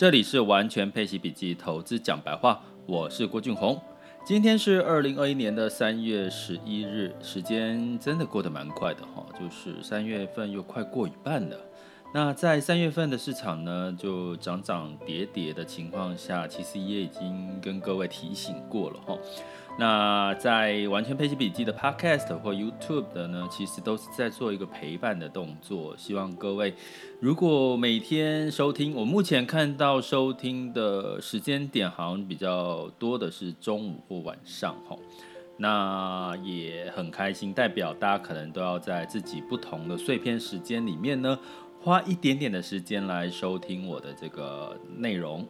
这里是完全配奇笔记投资讲白话，我是郭俊宏。今天是二零二一年的三月十一日，时间真的过得蛮快的哈，就是三月份又快过一半了。那在三月份的市场呢，就涨涨跌跌的情况下，其实也已经跟各位提醒过了哈。那在完全配息笔记的 Podcast 或 YouTube 的呢，其实都是在做一个陪伴的动作。希望各位如果每天收听，我目前看到收听的时间点好像比较多的是中午或晚上哈。那也很开心，代表大家可能都要在自己不同的碎片时间里面呢。花一点点的时间来收听我的这个内容，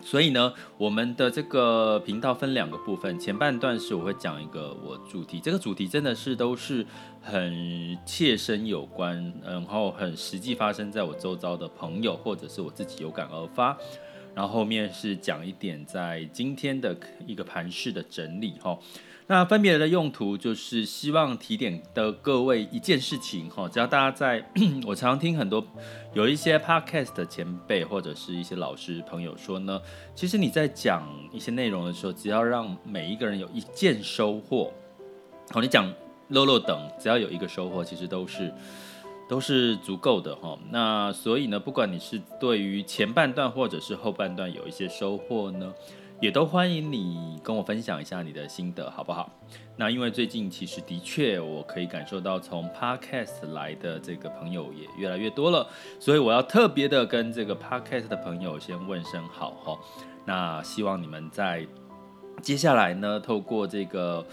所以呢，我们的这个频道分两个部分，前半段是我会讲一个我主题，这个主题真的是都是很切身有关，然后很实际发生在我周遭的朋友或者是我自己有感而发，然后后面是讲一点在今天的一个盘势的整理哈。那分别的用途就是希望提点的各位一件事情哈，只要大家在，我常听很多有一些 podcast 的前辈或者是一些老师朋友说呢，其实你在讲一些内容的时候，只要让每一个人有一件收获，好，你讲漏漏等，只要有一个收获，其实都是都是足够的哈。那所以呢，不管你是对于前半段或者是后半段有一些收获呢。也都欢迎你跟我分享一下你的心得，好不好？那因为最近其实的确我可以感受到从 Podcast 来的这个朋友也越来越多了，所以我要特别的跟这个 Podcast 的朋友先问声好哈。那希望你们在接下来呢，透过这个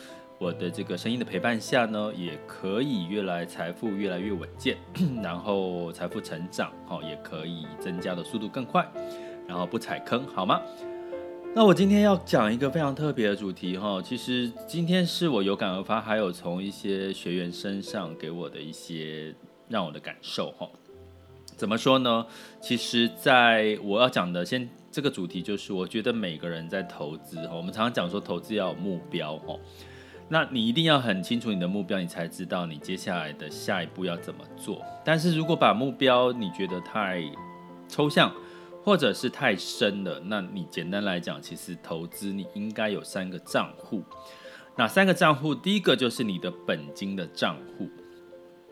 我的这个声音的陪伴下呢，也可以越来财富越来越稳健，然后财富成长，好，也可以增加的速度更快，然后不踩坑，好吗？那我今天要讲一个非常特别的主题哈，其实今天是我有感而发，还有从一些学员身上给我的一些让我的感受哈。怎么说呢？其实在我要讲的先这个主题就是，我觉得每个人在投资哈，我们常常讲说投资要有目标哈，那你一定要很清楚你的目标，你才知道你接下来的下一步要怎么做。但是如果把目标你觉得太抽象，或者是太深了，那你简单来讲，其实投资你应该有三个账户。哪三个账户？第一个就是你的本金的账户，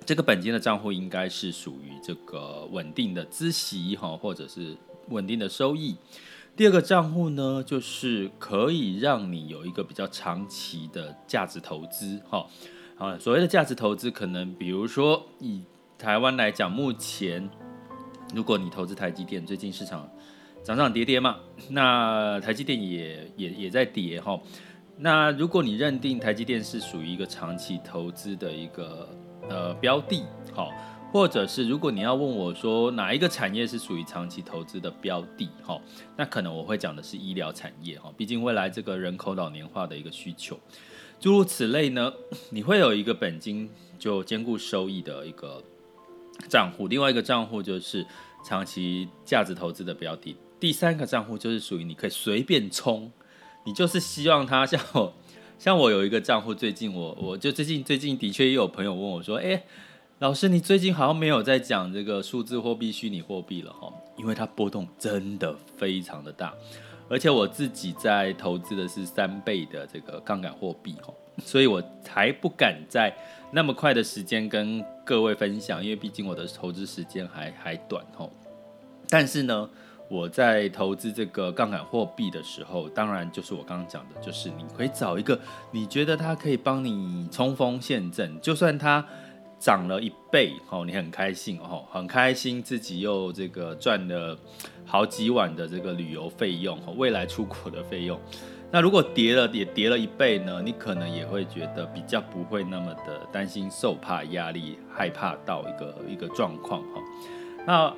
这个本金的账户应该是属于这个稳定的资息哈，或者是稳定的收益。第二个账户呢，就是可以让你有一个比较长期的价值投资哈。啊，所谓的价值投资，可能比如说以台湾来讲，目前。如果你投资台积电，最近市场涨涨跌跌嘛，那台积电也也也在跌哈。那如果你认定台积电是属于一个长期投资的一个呃标的，好，或者是如果你要问我说哪一个产业是属于长期投资的标的，哈，那可能我会讲的是医疗产业哈，毕竟未来这个人口老年化的一个需求，诸如此类呢，你会有一个本金就兼顾收益的一个。账户，另外一个账户就是长期价值投资的标的，第三个账户就是属于你可以随便冲，你就是希望它像我，像我有一个账户，最近我我就最近最近的确也有朋友问我说，哎，老师你最近好像没有在讲这个数字货币、虚拟货币了哈，因为它波动真的非常的大，而且我自己在投资的是三倍的这个杠杆货币哈。所以我才不敢在那么快的时间跟各位分享，因为毕竟我的投资时间还还短哈。但是呢，我在投资这个杠杆货币的时候，当然就是我刚刚讲的，就是你可以找一个你觉得它可以帮你冲锋陷阵，就算它涨了一倍哦，你很开心哦，很开心自己又这个赚了好几万的这个旅游费用，未来出国的费用。那如果跌了也跌了一倍呢？你可能也会觉得比较不会那么的担心、受怕、压力、害怕到一个一个状况哈。那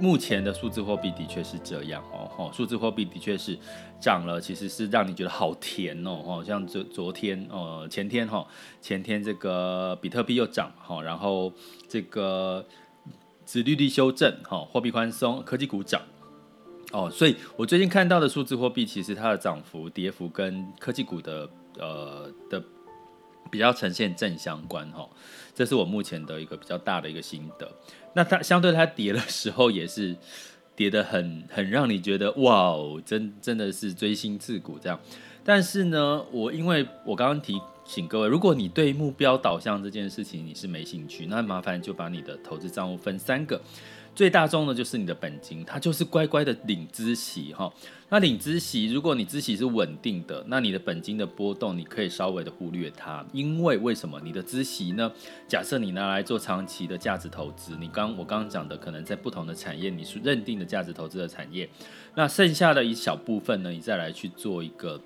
目前的数字货币的确是这样哦，数字货币的确是涨了，其实是让你觉得好甜哦，哦，像昨昨天哦，前天哈，前天这个比特币又涨哈，然后这个殖利率修正哈，货币宽松，科技股涨。哦，所以我最近看到的数字货币，其实它的涨幅、跌幅跟科技股的呃的比较呈现正相关哈、这是我目前的一个比较大的一个心得。那它相对它跌的时候也是跌得很很让你觉得哇哦，真真的是锥心刺骨这样。但是呢，我因为我刚刚提醒各位，如果你对目标导向这件事情你是没兴趣，那麻烦就把你的投资账户分三个。最大宗的就是你的本金，它就是乖乖的领孳息哈。那领孳息，如果你孳息是稳定的，那你的本金的波动你可以稍微的忽略它，因为为什么？你的孳息呢？假设你拿来做长期的价值投资，你刚我刚刚讲的可能在不同的产业，你是认定的价值投资的产业，那剩下的一小部分呢，你再来去做一个。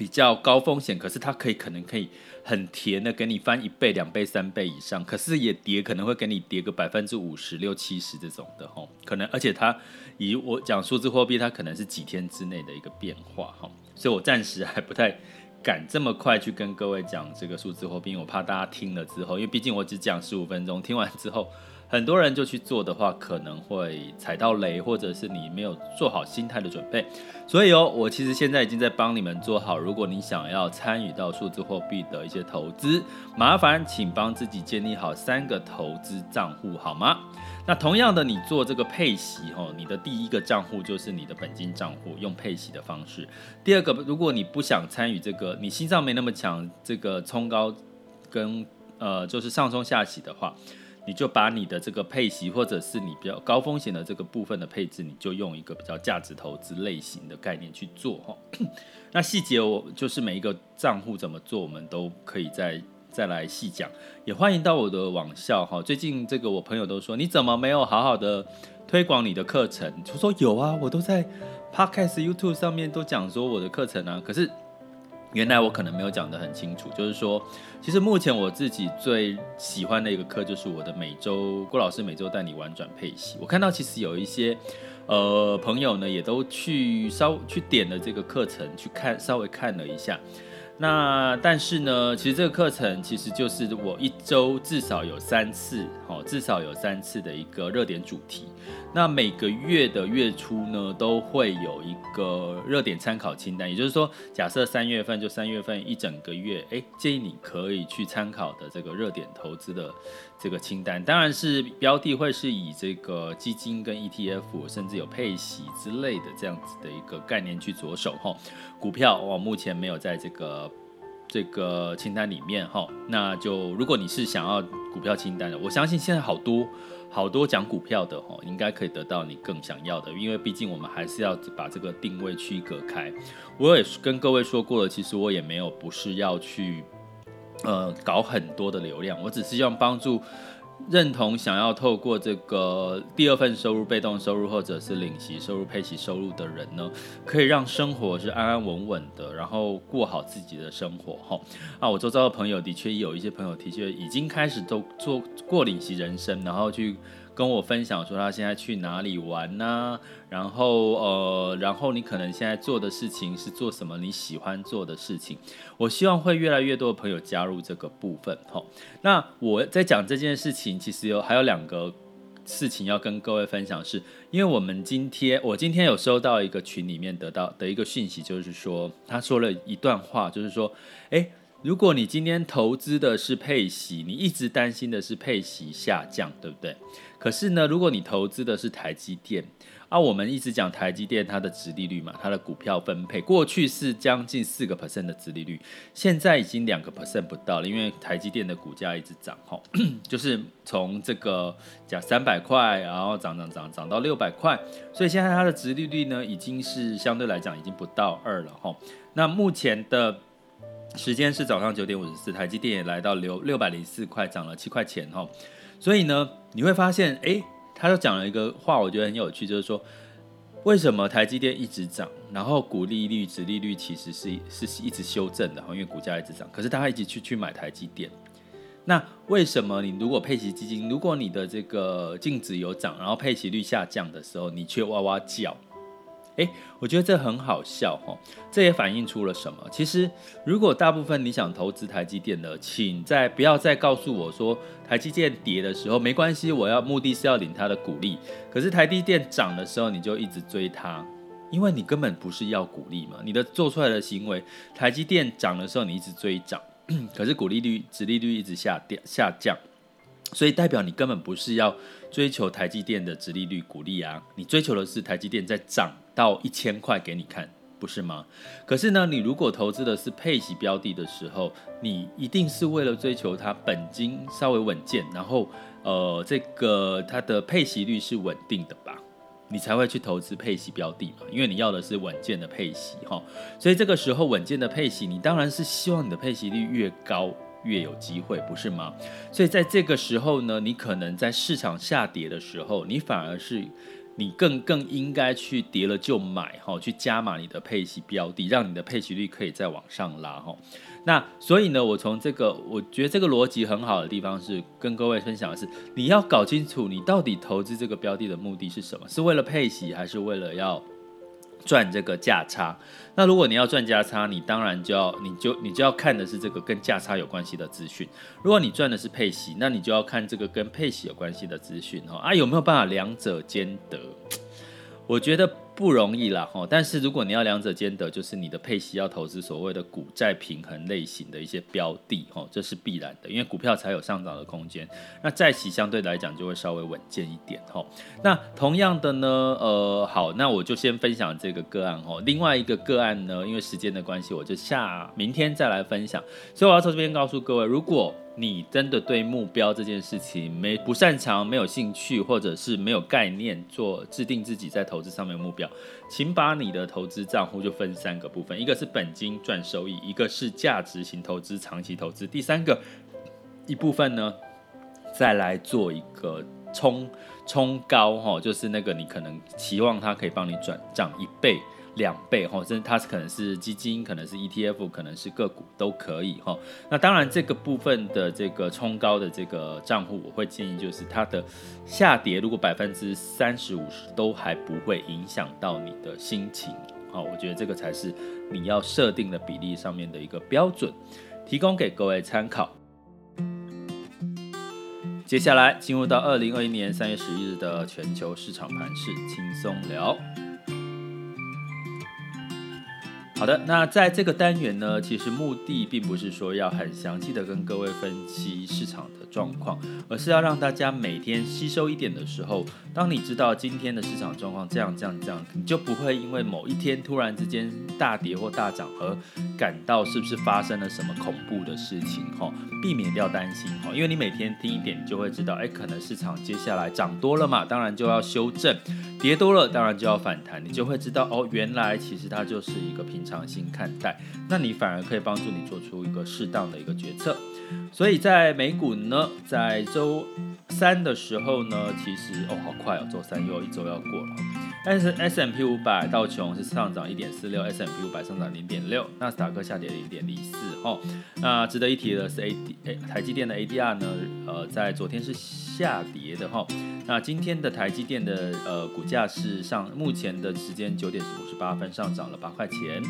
比较高风险，可是它可以可能可以很甜的给你翻一倍、两倍、三倍以上，可是也跌可能会给你跌个百分之五十六七十这种的吼，可能而且它以我讲数字货币，它可能是几天之内的一个变化哈，所以我暂时还不太敢这么快去跟各位讲这个数字货币，我怕大家听了之后，因为毕竟我只讲十五分钟，听完之后。很多人就去做的话，可能会踩到雷，或者是你没有做好心态的准备。所以哦，我其实现在已经在帮你们做好。如果你想要参与到数字货币的一些投资，麻烦请帮自己建立好三个投资账户，好吗？那同样的，你做这个配息哦，你的第一个账户就是你的本金账户，用配息的方式。第二个，如果你不想参与这个，你心脏没那么强，这个冲高跟呃就是上冲下洗的话。你就把你的这个配息，或者是你比较高风险的这个部分的配置，你就用一个比较价值投资类型的概念去做哈。那细节我就是每一个账户怎么做，我们都可以再再来细讲。也欢迎到我的网校哈。最近这个我朋友都说，你怎么没有好好的推广你的课程？就说有啊，我都在 Podcast、YouTube 上面都讲说我的课程啊，可是。原来我可能没有讲得很清楚，就是说，其实目前我自己最喜欢的一个课就是我的每周郭老师每周带你玩转配戏。我看到其实有一些呃朋友呢，也都去稍去点了这个课程去看，稍微看了一下。那但是呢，其实这个课程其实就是我一周至少有三次，哦，至少有三次的一个热点主题。那每个月的月初呢，都会有一个热点参考清单，也就是说，假设三月份就三月份一整个月，诶，建议你可以去参考的这个热点投资的这个清单，当然是标的会是以这个基金跟 ETF，甚至有配息之类的这样子的一个概念去着手哈。股票我目前没有在这个这个清单里面哈。那就如果你是想要股票清单的，我相信现在好多好多讲股票的哈，应该可以得到你更想要的，因为毕竟我们还是要把这个定位区隔开。我也跟各位说过了，其实我也没有不是要去。呃，搞很多的流量，我只是希望帮助认同想要透过这个第二份收入、被动收入或者是领息收入、配息收入的人呢，可以让生活是安安稳稳的，然后过好自己的生活哈。啊，我周遭的朋友的确有一些朋友的确已经开始都做过领息人生，然后去。跟我分享说他现在去哪里玩呢、然后呃，然后你可能现在做的事情是做什么你喜欢做的事情？我希望会越来越多的朋友加入这个部分。哈，那我在讲这件事情，其实有还有两个事情要跟各位分享是，是因为我们今天我今天有收到一个群里面得到的一个讯息，就是说他说了一段话，就是说，诶。如果你今天投资的是配息，你一直担心的是配息下降，对不对？可是呢，如果你投资的是台积电，啊，我们一直讲台积电它的殖利率嘛，它的股票分配过去是将近四个 percent 的殖利率，现在已经两个 percent 不到了，因为台积电的股价一直涨，吼，就是从这个讲三百块，然后涨涨涨涨到六百块，所以现在它的殖利率呢，已经是相对来讲已经不到二了，吼。那目前的。时间是早上九点五十四，台积电也来到六六百零四块，涨了七块钱哈。所以呢，你会发现，哎，他就讲了一个话，我觉得很有趣，就是说，为什么台积电一直涨，然后股利率、殖利率其实是是一直修正的哈，因为股价一直涨，可是大家一直去去买台积电，那为什么你如果配息基金，如果你的这个净值有涨，然后配息率下降的时候，你却哇哇叫？诶，我觉得这很好笑哈，这也反映出了什么？其实，如果大部分你想投资台积电的，请再不要再告诉我说台积电跌的时候没关系，我要目的是要领它的股利。可是台积电涨的时候你就一直追它，因为你根本不是要股利嘛。你的做出来的行为，台积电涨的时候你一直追涨，可是股利率、殖利率一直下跌下降，所以代表你根本不是要追求台积电的殖利率股利啊，你追求的是台积电在涨到一千块给你看，不是吗？可是呢，你如果投资的是配息标的的时候，你一定是为了追求它本金稍微稳健，然后呃，这个它的配息率是稳定的吧？你才会去投资配息标的嘛，因为你要的是稳健的配息哈，所以这个时候稳健的配息，你当然是希望你的配息率越高越有机会，不是吗？所以在这个时候呢，你可能在市场下跌的时候，你反而是你更更应该去跌了就买哈，去加码你的配息标的，让你的配息率可以再往上拉哈。那所以呢，我从这个我觉得这个逻辑很好的地方是跟各位分享的是，你要搞清楚你到底投资这个标的的目的是什么，是为了配息还是为了要赚这个价差？那如果你要赚价差，你当然就要你就你就要看的是这个跟价差有关系的资讯。如果你赚的是配息，那你就要看这个跟配息有关系的资讯哈啊，有没有办法两者兼得？我觉得不容易啦，哈。但是如果你要两者兼得，就是你的配息要投资所谓的股债平衡类型的一些标的，哈，这是必然的，因为股票才有上涨的空间。那债息相对来讲就会稍微稳健一点，哈。那同样的呢，呃，好，那我就先分享这个个案，哈。另外一个个案呢，因为时间的关系，我就下明天再来分享。所以我要从这边告诉各位，如果你真的对目标这件事情没不擅长、没有兴趣，或者是没有概念做制定自己在投资上面的目标，请把你的投资账户就分三个部分：一个是本金赚收益，一个是价值型投资、长期投资，第三个一部分呢，再来做一个冲冲高哈，就是那个你可能期望它可以帮你转涨一倍。两倍哈，甚至它是可能是基金，可能是 ETF，可能是个股都可以哈。那当然，这个部分的这个冲高的这个账户，我会建议就是它的下跌，如果百分之三十五十都还不会影响到你的心情，好，我觉得这个才是你要设定的比例上面的一个标准，提供给各位参考。接下来进入到二零二一年三月十一日的全球市场盘势轻松聊。好的，那在这个单元呢，其实目的并不是说要很详细的跟各位分析市场的状况，而是要让大家每天吸收一点的时候，当你知道今天的市场状况这样这样这样，你就不会因为某一天突然之间大跌或大涨而感到是不是发生了什么恐怖的事情哈，避免掉担心哈，因为你每天听一点，就会知道，哎，可能市场接下来涨多了嘛，当然就要修正；跌多了，当然就要反弹，你就会知道哦，原来其实它就是一个平常。心看待，那你反而可以帮助你做出一个适当的一个决策。所以在美股呢，在周三的时候呢，其实哦，好快哦，周三又一周要过了。S S&P 五百道琼是上涨一点四六 S M P 五百上涨零点六，纳斯达克下跌零点零四。哦，那值得一提的是 A D 台积电的 A D R 呢，呃，在昨天是下跌的哈。那今天的台积电的呃股价是上，目前的时间九点五十八分上涨了八块钱。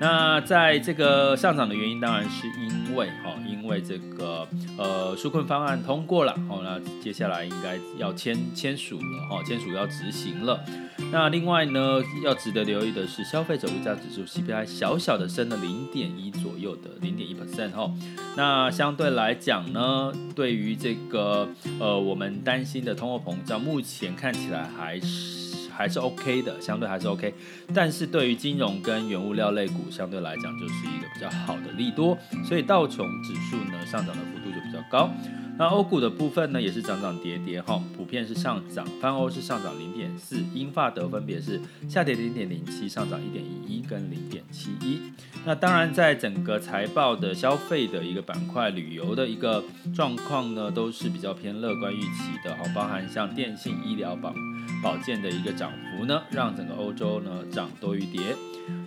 那在这个上涨的原因，当然是因为哈，因为这个呃纾困方案通过了，哦，那接下来应该要签签署了哈，签署要执行了。那另外呢，要值得留意的是，消费者物价指数 CPI 小小的升了零点一左右的零点一 percent 哈。那相对来讲呢，对于这个呃我们担心的通货膨胀，目前看起来还是还是 OK 的，相对还是 OK。但是对于金融跟原物料类股，相对来讲就是一个比较好的利多，所以道琼指数呢上涨的幅度就比较高。那欧股的部分呢，也是涨涨跌跌哈，普遍是上涨，泛欧是上涨零点四，英法德分别是下跌零点零七，上涨一点一一跟零点七一。那当然，在整个财报的消费的一个板块、旅游的一个状况呢，都是比较偏乐观预期的哈，包含像电信、医疗保保健的一个涨幅呢，让整个欧洲呢涨多于跌。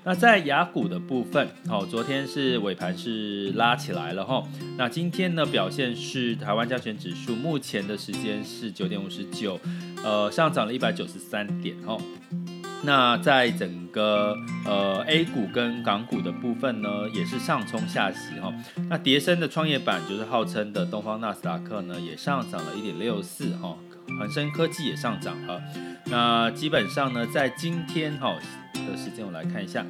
那在雅股的部分，好，昨天是尾盘是拉起来了哈。那今天呢表现是台湾加权指数目前的时间是九点五十九，呃，上涨了一百九十三点哦。那在整个呃 A 股跟港股的部分呢，也是上冲下洗哈。那碟生的创业板就是号称的东方纳斯达克呢，也上涨了一点六四哈。恒生科技也上涨了。那基本上呢，在今天哈。的时间，我来看一下，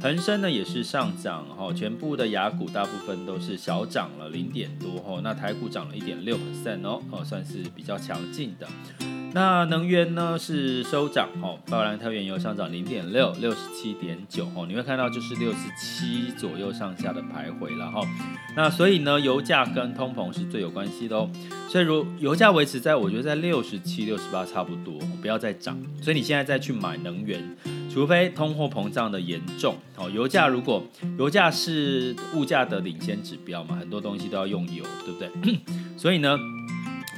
恒生呢也是上涨哈，全部的雅股大部分都是小涨了零点多哈，那台股涨了一点六 percent 哦，哦算是比较强劲的。那能源呢是收涨哦，巴兰特原油上涨零点六，六十七点九哦，你会看到就是六十七左右上下的徘徊了哈。那所以呢，油价跟通膨是最有关系的哦。所以如油价维持在我觉得在六十七、六十八差不多，不要再涨。所以你现在再去买能源，除非通货膨胀的严重哦。油价如果油价是物价的领先指标嘛，很多东西都要用油，对不对？所以呢。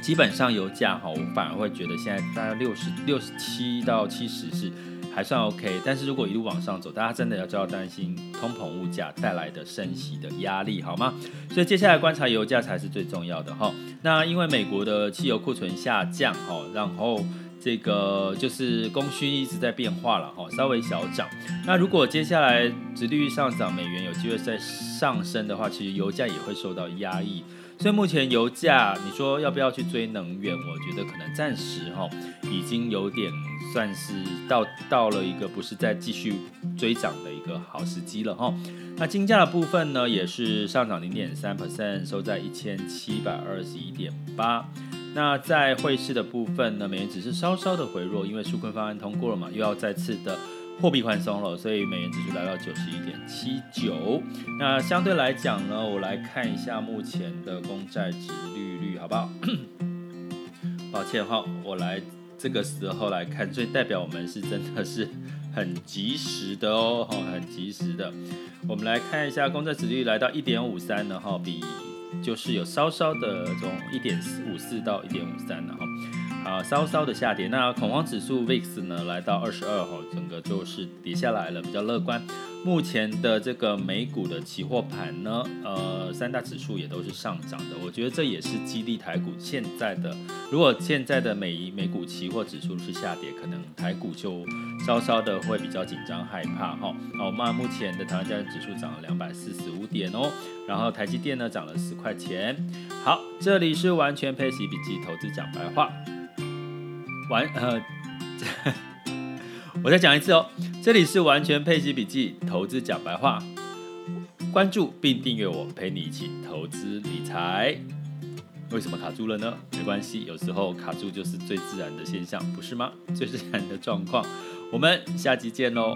基本上油价哈，我反而会觉得现在大概六十六十七到七十是还算 OK，但是如果一路往上走，大家真的要就要担心通膨物价带来的升息的压力，好吗？所以接下来观察油价才是最重要的哈。那因为美国的汽油库存下降哈，然后这个就是供需一直在变化了哈，稍微小涨。那如果接下来殖利率上涨，美元有机会再上升的话，其实油价也会受到压抑。所以目前油价，你说要不要去追能源？我觉得可能暂时哈，已经有点算是到到了一个不是再继续追涨的一个好时机了哈。那金价的部分呢，也是上涨零点三 percent，收在一千七百二十一点八。那在汇市的部分呢，美元只是稍稍的回弱，因为纾困方案通过了嘛，又要再次的。货币宽松了，所以美元指数来到九十一点七九。那相对来讲呢，我来看一下目前的公债殖利率，好不好？抱歉哈，我来这个时候来看，所以代表我们是真的是很及时的哦，很及时的。我们来看一下公债殖利率来到一点五三呢，哈，比就是有稍稍的从一点五四到一点五三了哈。啊，稍稍的下跌。那恐慌指数 VIX 呢，来到二十二号，整个就是跌下来了，比较乐观。目前的这个美股的期货盘呢，呃，三大指数也都是上涨的。我觉得这也是激励台股现在的。如果现在的美美股期货指数是下跌，可能台股就稍稍的会比较紧张害怕哈。好，那目前的台湾加权指数涨了两百四十五点哦，然后台积电呢涨了十块钱。好，这里是完全配息笔记投资讲白话。完呃，我再讲一次哦，这里是完全配息笔记，投资讲白话，关注并订阅我，陪你一起投资理财。为什么卡住了呢？没关系，有时候卡住就是最自然的现象，不是吗？最自然的状况。我们下集见喽。